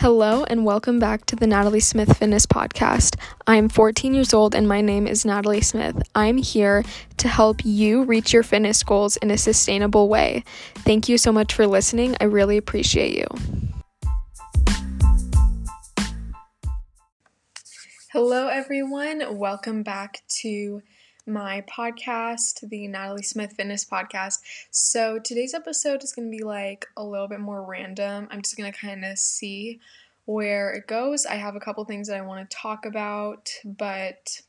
Hello, and welcome back to the Natalie Smith Fitness Podcast. I'm 14 years old, and my name is Natalie Smith. I'm here to help you reach your fitness goals in a sustainable way. Thank you so much for listening. I really appreciate you. Hello, everyone. Welcome back to my podcast, the Natalie Smith Fitness Podcast. So today's episode is going to be like a little bit more random. I'm just going to kind of see where it goes. I have a couple things that I want to talk about, but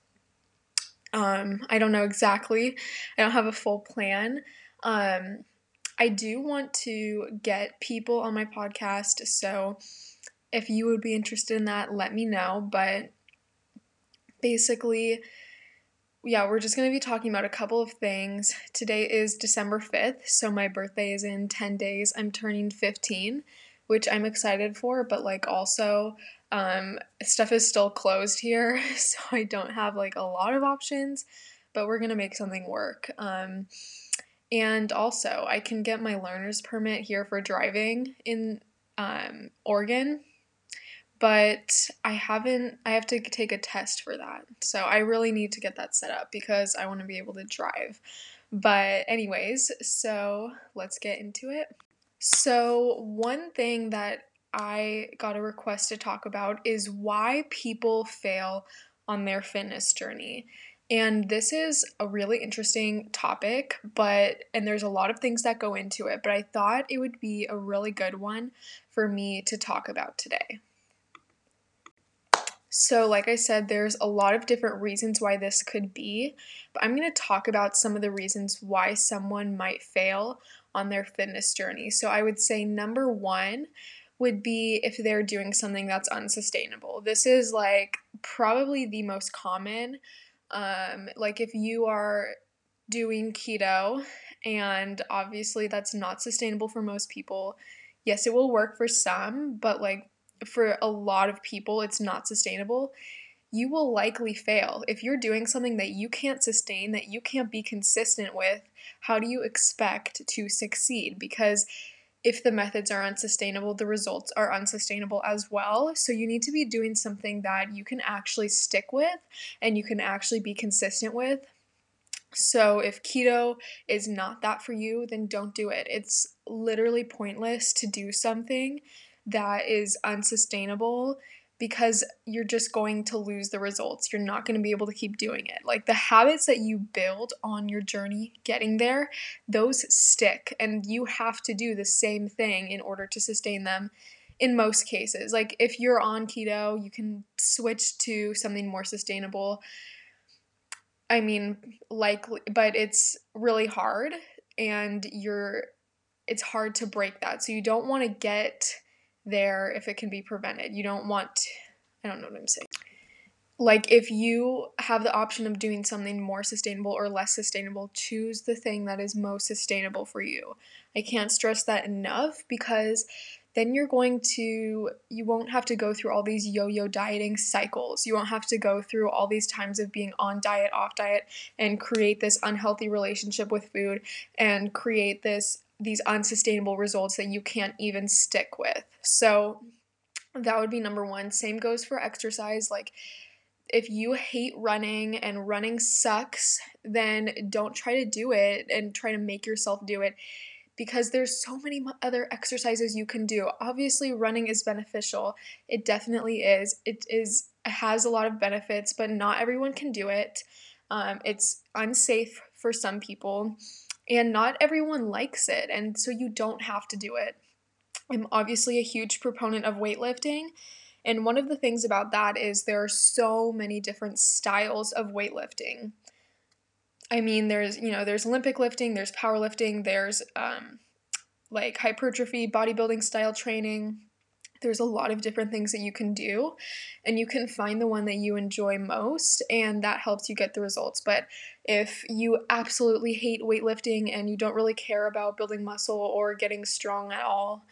um, I don't know exactly. I don't have a full plan. Um, I do want to get people on my podcast, so if you would be interested in that, let me know. But basically, yeah, we're just going to be talking about a couple of things. Today is December 5th, so my birthday is in 10 days. I'm turning 15, which I'm excited for, but like also um, stuff is still closed here, so I don't have like a lot of options, but we're going to make something work. Um, and also, I can get my learner's permit here for driving in um, Oregon but I haven't, I have to take a test for that. So I really need to get that set up because I want to be able to drive. But, anyways, so let's get into it. So, one thing that I got a request to talk about is why people fail on their fitness journey. And this is a really interesting topic, but and there's a lot of things that go into it, but I thought it would be a really good one for me to talk about today. So, like I said, there's a lot of different reasons why this could be, but I'm going to talk about some of the reasons why someone might fail on their fitness journey. So, I would say number one would be if they're doing something that's unsustainable. This is like probably the most common. Um, like, if you are doing keto, and obviously that's not sustainable for most people. Yes, it will work for some, but like for a lot of people it's not sustainable, you will likely fail. If you're doing something that you can't sustain, that you can't be consistent with, how do you expect to succeed? Because if the methods are unsustainable, the results are unsustainable as well. So you need to be doing something that you can actually stick with and you can actually be consistent with. So if keto is not that for you, then don't do it. It's literally pointless to do something that is unsustainable because you're just going to lose the results. You're not going to be able to keep doing it. Like the habits that you build on your journey getting there, those stick, and you have to do the same thing in order to sustain them in most cases. Like if you're on keto, you can switch to something more sustainable. I mean, likely, but it's really hard and you're it's hard to break that. So you don't want to get there if it can be prevented. You don't want, I don't know what I'm saying. Like, if you have the option of doing something more sustainable or less sustainable, choose the thing that is most sustainable for you. I can't stress that enough because then you're going to, you won't have to go through all these yo yo dieting cycles. You won't have to go through all these times of being on diet, off diet, and create this unhealthy relationship with food and create this these unsustainable results that you can't even stick with. So that would be number one. Same goes for exercise. Like, if you hate running and running sucks, then don't try to do it and try to make yourself do it because there's so many other exercises you can do. Obviously, running is beneficial. It definitely is. It is it has a lot of benefits, but not everyone can do it. Um, it's unsafe for some people and not everyone likes it, and so you don't have to do it. I'm obviously a huge proponent of weightlifting, and one of the things about that is there are so many different styles of weightlifting. I mean, there's, you know, there's Olympic lifting, there's powerlifting, there's um, like hypertrophy, bodybuilding style training, there's a lot of different things that you can do and you can find the one that you enjoy most and that helps you get the results but if you absolutely hate weightlifting and you don't really care about building muscle or getting strong at all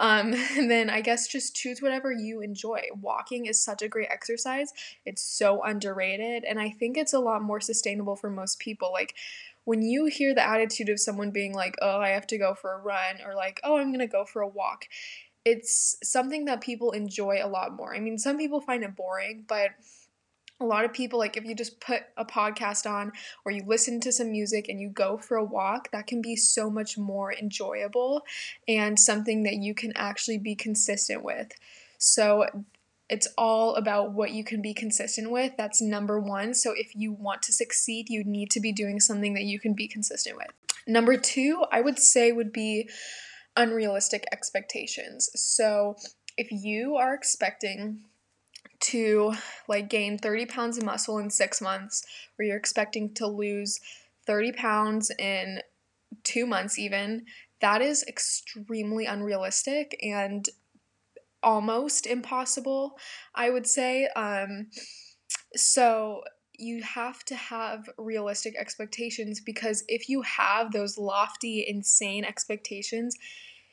um, then I guess just choose whatever you enjoy. Walking is such a great exercise. It's so underrated, and I think it's a lot more sustainable for most people. Like, when you hear the attitude of someone being like, oh, I have to go for a run, or like, oh, I'm gonna go for a walk, it's something that people enjoy a lot more. I mean, some people find it boring, but a lot of people like if you just put a podcast on or you listen to some music and you go for a walk that can be so much more enjoyable and something that you can actually be consistent with. So it's all about what you can be consistent with. That's number 1 so if you want to succeed you need to be doing something that you can be consistent with. Number 2 i would say would be unrealistic expectations so if you are expecting to like gain 30 pounds of muscle in six months, or you're expecting to lose 30 pounds in two months, even, that is extremely unrealistic and almost impossible, I would say. Um, so you have to have realistic expectations because if you have those lofty, insane expectations,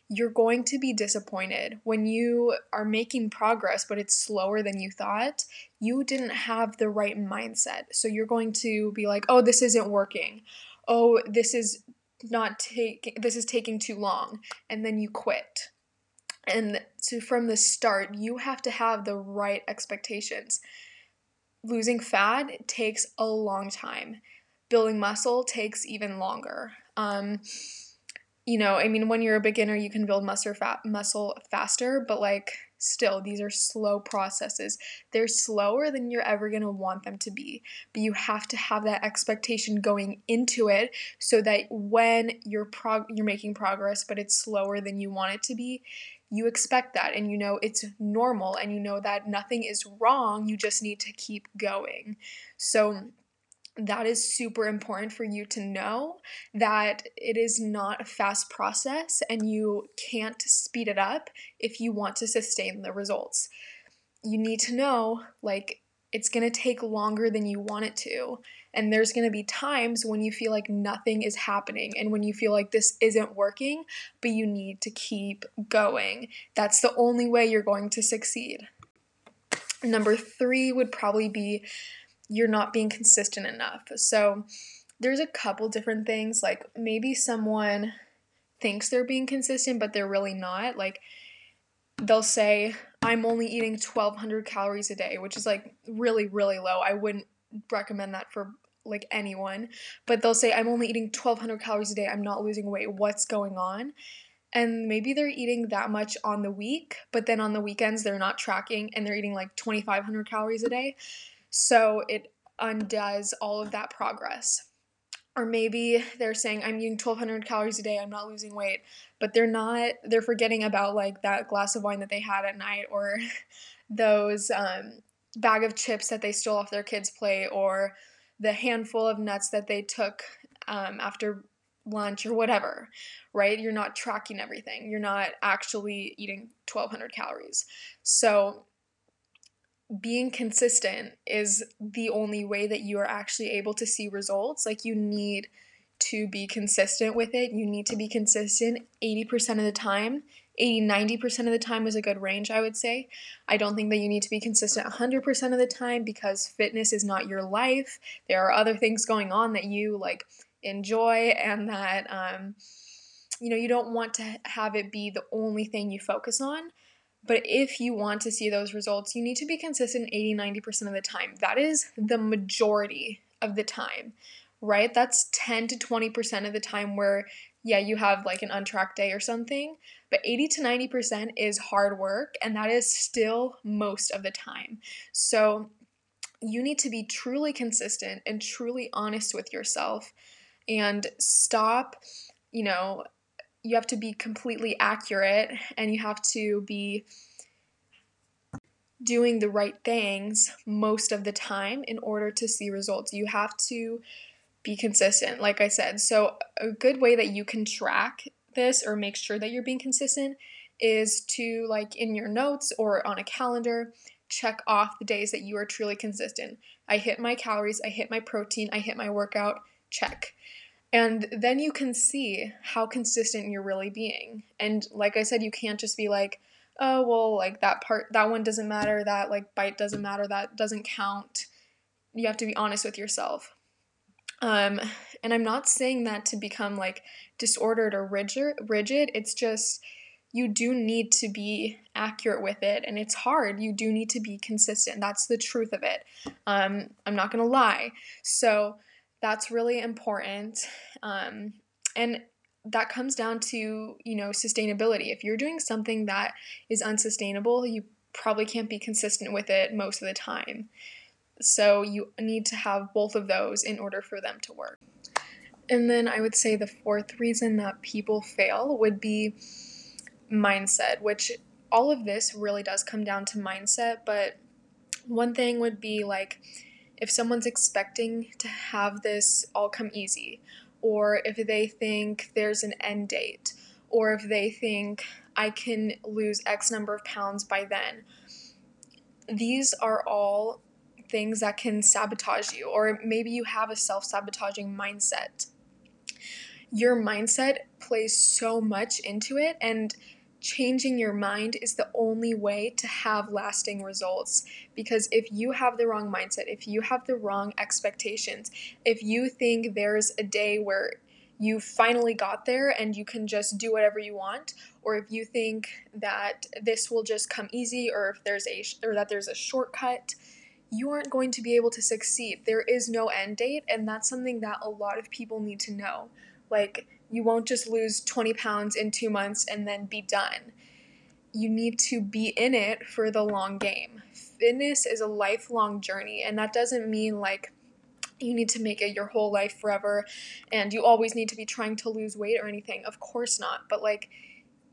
you're going to be disappointed. When you are making progress but it's slower than you thought you didn't have the right mindset. So you're going to be like oh this isn't working. Oh this is not taking this is taking too long. And then you quit. And so from the start you have to have the right expectations losing fat takes a long time. Building muscle takes even longer. Um, you know, I mean, when you're a beginner, you can build muscle fat muscle faster, but like still, these are slow processes. They're slower than you're ever gonna want them to be, but you have to have that expectation going into it so that when you're prog- you're making progress, but it's slower than you want it to be, you expect that and you know it's normal and you know that nothing is wrong. You just need to keep going. So that is super important for you to know that it is not a fast process and you can't speed it up if you want to sustain the results. You need to know, like, it's gonna take longer than you want it to. And there's gonna be times when you feel like nothing is happening and when you feel like this isn't working, but you need to keep going. That's the only way you're going to succeed. Number three would probably be you're not being consistent enough. So there's a couple different things. Like maybe someone thinks they're being consistent, but they're really not. Like they'll say, I'm only eating 1200 calories a day, which is like really, really low. I wouldn't recommend that for like anyone. But they'll say, I'm only eating 1200 calories a day. I'm not losing weight. What's going on? And maybe they're eating that much on the week, but then on the weekends they're not tracking and they're eating like 2500 calories a day. So it undoes all of that progress. Or maybe they're saying, I'm eating 1200 calories a day, I'm not losing weight, but they're not, they're forgetting about like that glass of wine that they had at night or those um, bag of chips that they stole off their kids' plate or the handful of nuts that they took um, after lunch or whatever, right? You're not tracking everything. You're not actually eating 1200 calories. So being consistent is the only way that you are actually able to see results. Like, you need to be consistent with it. You need to be consistent 80% of the time. 80 90% of the time is a good range, I would say. I don't think that you need to be consistent 100% of the time because fitness is not your life. There are other things going on that you like enjoy and that um you know, you don't want to have it be the only thing you focus on. But if you want to see those results, you need to be consistent 80 90% of the time. That is the majority of the time, right? That's 10 to 20% of the time where, yeah, you have like an untracked day or something, but 80 to 90% is hard work, and that is still most of the time. So you need to be truly consistent and truly honest with yourself and stop, you know, you have to be completely accurate and you have to be doing the right things most of the time in order to see results. You have to be consistent, like I said. So, a good way that you can track this or make sure that you're being consistent is to, like, in your notes or on a calendar, check off the days that you are truly consistent. I hit my calories, I hit my protein, I hit my workout, check. And then you can see how consistent you're really being. And like I said, you can't just be like, oh, well, like that part, that one doesn't matter, that like bite doesn't matter, that doesn't count. You have to be honest with yourself. Um, and I'm not saying that to become like disordered or rigid, rigid. It's just you do need to be accurate with it and it's hard. You do need to be consistent. That's the truth of it. Um, i'm not to lie. So that's really important. Um, and that comes down to you know sustainability. If you're doing something that is unsustainable you probably can't be consistent with it most of the time so you need to have both of those in order for them to work and then i would say the fourth reason that people fail would be mindset, which all of this really does come down to mindset. But one thing would be like if someone's expecting to have this all come easy, or if they think there's an end date, or if they think I can lose X number of pounds by then. These are all things that can sabotage you, or maybe you have a self sabotaging mindset. Your mindset plays so much into it, and changing your mind is the only way to have lasting results. Because if you have the wrong mindset, if you have the wrong expectations, if you think there's a day where you finally got there and you can just do whatever you want or if you think that this will just come easy or if there's a or that there's a shortcut you aren't going to be able to succeed there is no end date and that's something that a lot of people need to know like you won't just lose 20 pounds in two months and then be done. You need to be in it for the long game. Fitness is a lifelong journey, and that doesn't mean like you need to make it your whole life forever and you always need to be trying to lose weight or anything. Of course not. But like,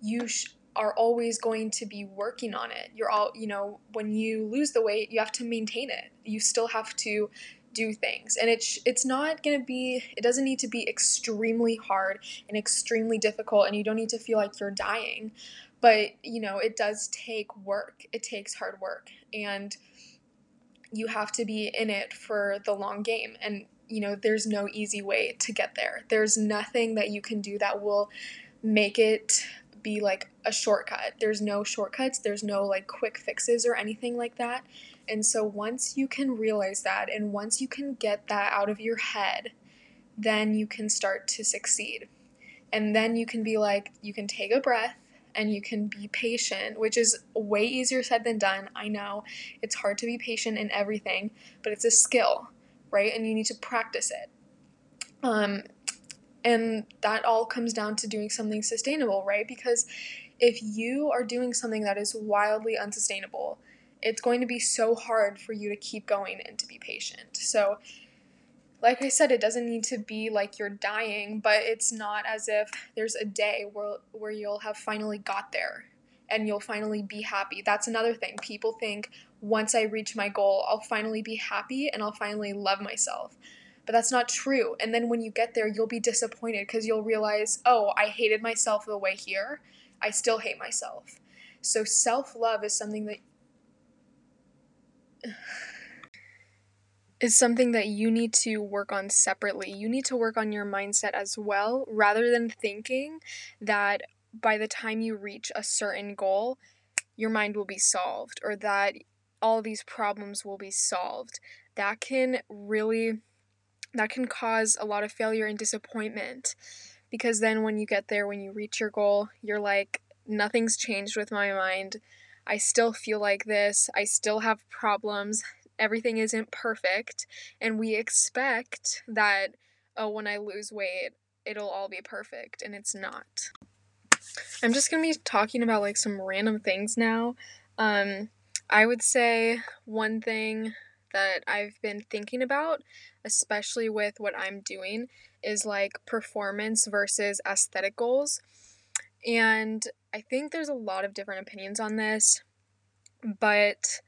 you sh- are always going to be working on it. You're all, you know, when you lose the weight, you have to maintain it. You still have to do things. And it's it's not going to be it doesn't need to be extremely hard and extremely difficult and you don't need to feel like you're dying. But you know it does take work. It takes hard work. And you have to be in it for the long game. And you know there's no easy way to get there. There's nothing that you can do that will make it be like a shortcut there's no shortcuts there's no like quick fixes or anything like that and so once you can realize that and once you can get that out of your head, then you can start to succeed. And then you can be like, you can take a breath and you can be patient, which is way easier said than done. I know it's hard to be patient in everything, but it's a skill, right? And you need to practice it. Um, and that all comes down to doing something sustainable, right? Because if you are doing something that is wildly unsustainable, it's going to be so hard for you to keep going and to be patient. So, like I said, it doesn't need to be like you're dying, but it's not as if there's a day where, where you'll have finally got there and you'll finally be happy. That's another thing. People think once I reach my goal, I'll finally be happy and I'll finally love myself. But that's not true. And then when you get there, you'll be disappointed because you'll realize, oh, I hated myself the way here. I still hate myself. So self love is something that is something that you need to work on separately. You need to work on your mindset as well, rather than thinking that by the time you reach a certain goal, your mind will be solved or that all these problems will be solved. That can really that can cause a lot of failure and disappointment because then when you get there when you reach your goal, you're like nothing's changed with my mind. I still feel like this. I still have problems. Everything isn't perfect. And we expect that, oh, when I lose weight, it'll all be perfect. And it's not. I'm just going to be talking about like some random things now. Um, I would say one thing that I've been thinking about, especially with what I'm doing, is like performance versus aesthetic goals. And I think there's a lot of different opinions on this, but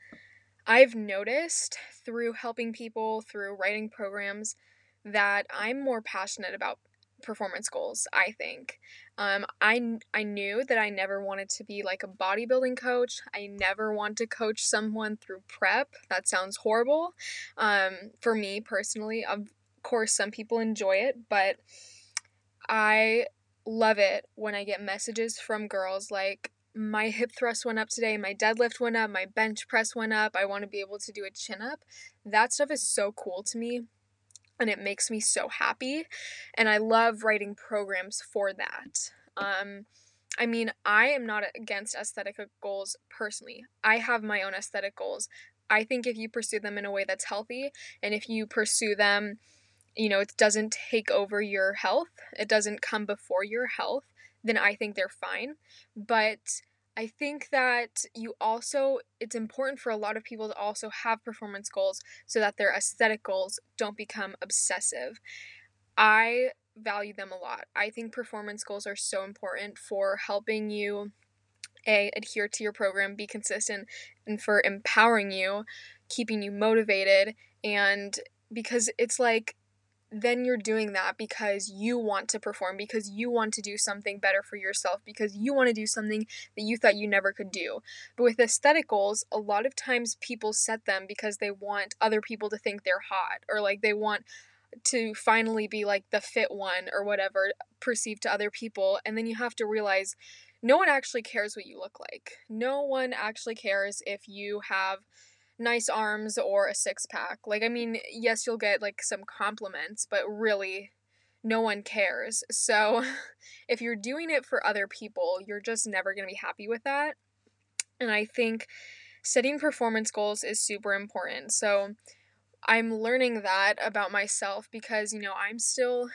I've noticed through helping people, through writing programs, that I'm more passionate about performance goals, I think. Um, I, I knew that I never wanted to be like a bodybuilding coach. I never want to coach someone through prep. That sounds horrible. Um, for me personally, of course, some people enjoy it, but I love it when I get messages from girls like, my hip thrust went up today, my deadlift went up, my bench press went up, I want to be able to do a chin up. That stuff is so cool to me and it makes me so happy. And I love writing programs for that. Um, I mean, I am not against aesthetic goals personally. I have my own aesthetic goals. I think if you pursue them in a way that's healthy and if you pursue them, you know, it doesn't take over your health, it doesn't come before your health, then I think they're fine. But I think that you also, it's important for a lot of people to also have performance goals so that their aesthetic goals don't become obsessive. I value them a lot. I think performance goals are so important for helping you a adhere to your program, be consistent, and for empowering you, keeping you motivated and because it's like then you're doing that because you want to perform, because you want to do something better for yourself, because you want to do something that you thought you never could do. But with aesthetic goals, a lot of times people set them because they want other people to think they're hot or like they want to finally be like the fit one or whatever perceived to other people. And then you have to realize no one actually cares what you look like. No one actually cares if you have nice arms or a six pack. Like, I mean, yes, you'll get like some compliments, but really, no one cares. So, if you're doing it for other people, you're just never going to be happy with that. And I think setting performance goals is super important. So, I'm learning that about myself because, you know, I'm still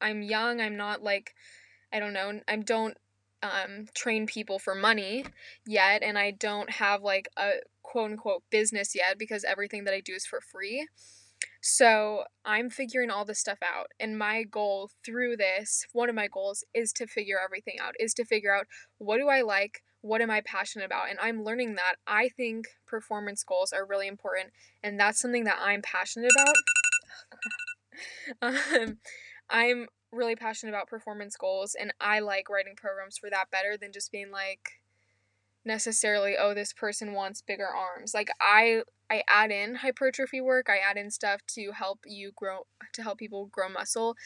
I'm young. I'm not like I don't know. I don't um, train people for money yet, and I don't have like a quote unquote business yet because everything that I do is for free. So I'm figuring all this stuff out. And my goal through this, one of my goals is to figure everything out, is to figure out what do I like, what am I passionate about? And I'm learning that I think performance goals are really important. And that's something that I'm passionate about. um, I'm really passionate about performance goals and I like writing programs for that better than just being like necessarily oh this person wants bigger arms. Like I I add in hypertrophy work, I add in stuff to help you grow to help people grow muscle,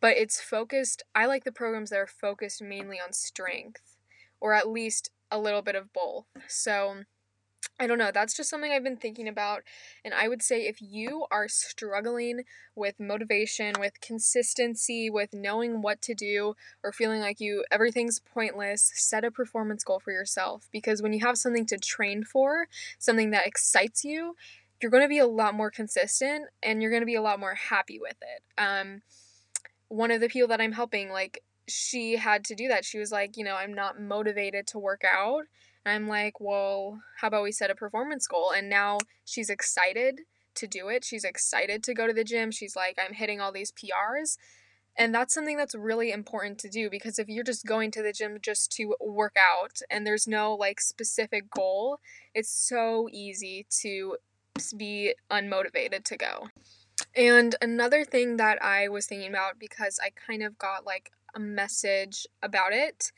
but it's focused I like the programs that are focused mainly on strength or at least a little bit of both. So I don't know, that's just something I've been thinking about. And I would say if you are struggling with motivation, with consistency, with knowing what to do, or feeling like you everything's pointless, set a performance goal for yourself. Because when you have something to train for, something that excites you, you're going to be a lot more consistent and you're going to be a lot more happy with it. Um, one of the people that I'm helping, like, she had to do that. She was like, you know, I'm not motivated to work out and I'm like, well, how about we set a performance goal? And now she's excited to do it. She's excited to go to the gym. She's like, I'm hitting all these PRs. And that's something that's really important to do because if you're just going to the gym just to work out and there's no like specific goal, it's so easy to be unmotivated to go. And another thing that I was thinking about because I kind of got like a message about it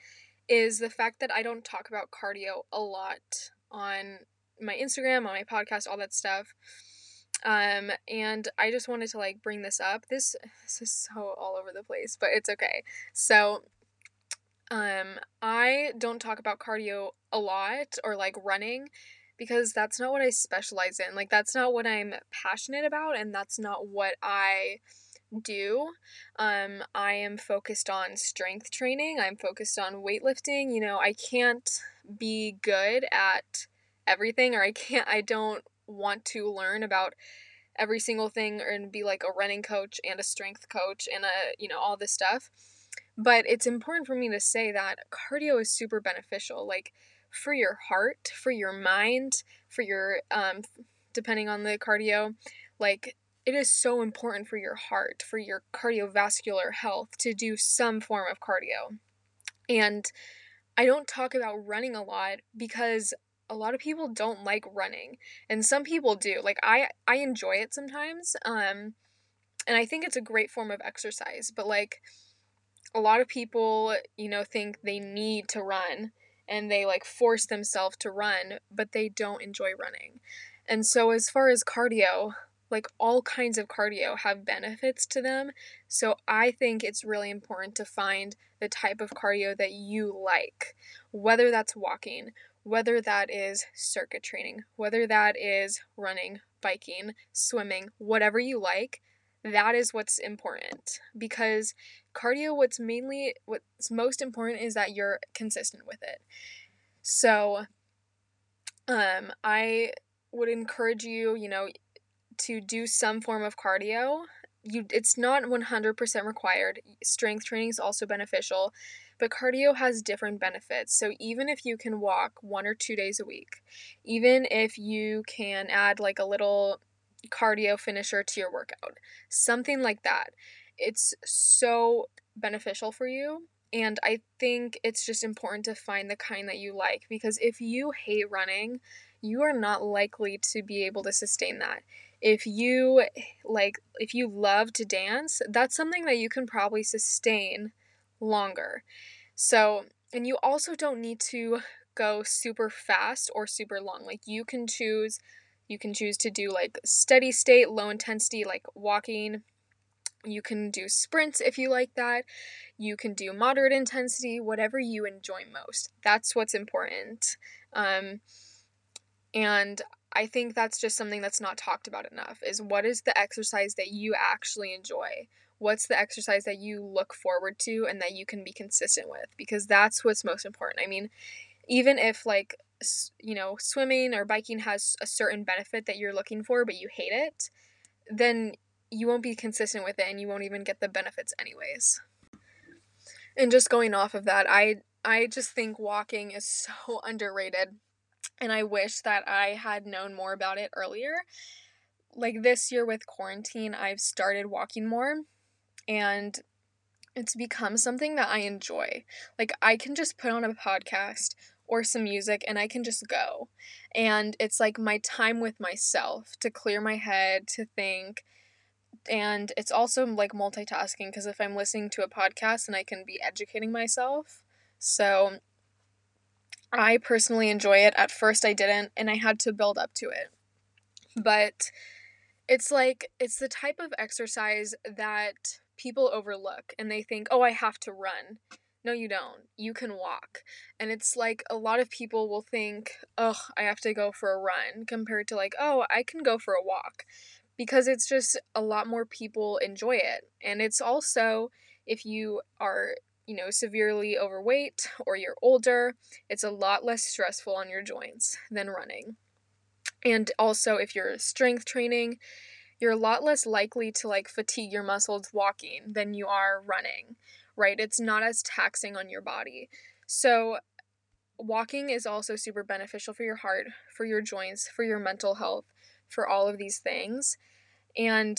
is the fact that I don't talk about cardio a lot on my Instagram, on my podcast, all that stuff. Um, and I just wanted to like bring this up. This this is so all over the place, but it's okay. So um I don't talk about cardio a lot or like running because that's not what I specialize in. Like that's not what I'm passionate about and that's not what I do. Um, I am focused on strength training, I'm focused on weightlifting. You know, I can't be good at everything, or I can't, I don't want to learn about every single thing and be like a running coach and a strength coach and a, you know, all this stuff. But it's important for me to say that cardio is super beneficial, like for your heart, for your mind, for your, um, depending on the cardio, like it is so important for your heart, for your cardiovascular health to do some form of cardio. And I don't talk about running a lot because a lot of people don't like running and some people do. Like I I enjoy it sometimes. Um and I think it's a great form of exercise, but like a lot of people, you know, think they need to run and they like force themselves to run, but they don't enjoy running. And so as far as cardio, like all kinds of cardio have benefits to them. So I think it's really important to find the type of cardio that you like, whether that's walking, whether that is circuit training, whether that is running, biking, swimming, whatever you like. That is what's important because cardio what's mainly what's most important is that you're consistent with it. So um I would encourage you, you know, to do some form of cardio. You it's not 100% required. Strength training is also beneficial, but cardio has different benefits. So even if you can walk one or two days a week, even if you can add like a little cardio finisher to your workout, something like that, it's so beneficial for you. And I think it's just important to find the kind that you like because if you hate running, you are not likely to be able to sustain that. If you like if you love to dance, that's something that you can probably sustain longer. So, and you also don't need to go super fast or super long. Like you can choose you can choose to do like steady state, low intensity like walking. You can do sprints if you like that. You can do moderate intensity, whatever you enjoy most. That's what's important. Um, and I think that's just something that's not talked about enough is what is the exercise that you actually enjoy? What's the exercise that you look forward to and that you can be consistent with? Because that's what's most important. I mean, even if like you know, swimming or biking has a certain benefit that you're looking for but you hate it, then you won't be consistent with it and you won't even get the benefits anyways. And just going off of that, I I just think walking is so underrated and I wish that I had known more about it earlier. Like this year with quarantine, I've started walking more and it's become something that I enjoy. Like I can just put on a podcast or some music and I can just go. And it's like my time with myself to clear my head, to think. And it's also like multitasking because if I'm listening to a podcast and I can be educating myself. So I personally enjoy it. At first, I didn't, and I had to build up to it. But it's like, it's the type of exercise that people overlook and they think, oh, I have to run. No, you don't. You can walk. And it's like a lot of people will think, oh, I have to go for a run, compared to like, oh, I can go for a walk. Because it's just a lot more people enjoy it. And it's also, if you are you know, severely overweight or you're older, it's a lot less stressful on your joints than running. And also, if you're strength training, you're a lot less likely to like fatigue your muscles walking than you are running, right? It's not as taxing on your body. So, walking is also super beneficial for your heart, for your joints, for your mental health, for all of these things. And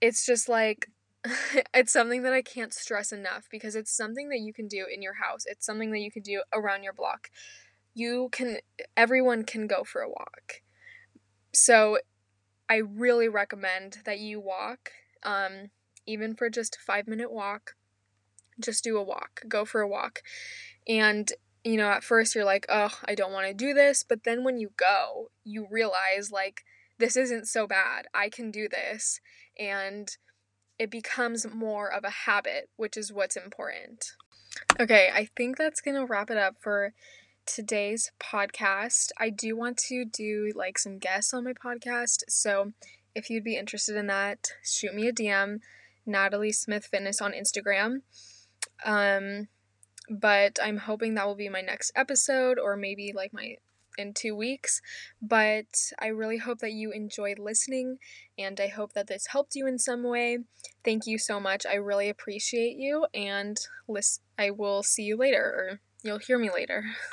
it's just like it's something that I can't stress enough because it's something that you can do in your house. It's something that you can do around your block. You can, everyone can go for a walk. So I really recommend that you walk, um, even for just a five minute walk. Just do a walk, go for a walk. And, you know, at first you're like, oh, I don't want to do this. But then when you go, you realize, like, this isn't so bad. I can do this. And, it becomes more of a habit, which is what's important. Okay, I think that's going to wrap it up for today's podcast. I do want to do like some guests on my podcast. So if you'd be interested in that, shoot me a DM, Natalie Smith Fitness on Instagram. Um, but I'm hoping that will be my next episode or maybe like my in two weeks. But I really hope that you enjoyed listening and I hope that this helped you in some way. Thank you so much. I really appreciate you and list- I will see you later or you'll hear me later.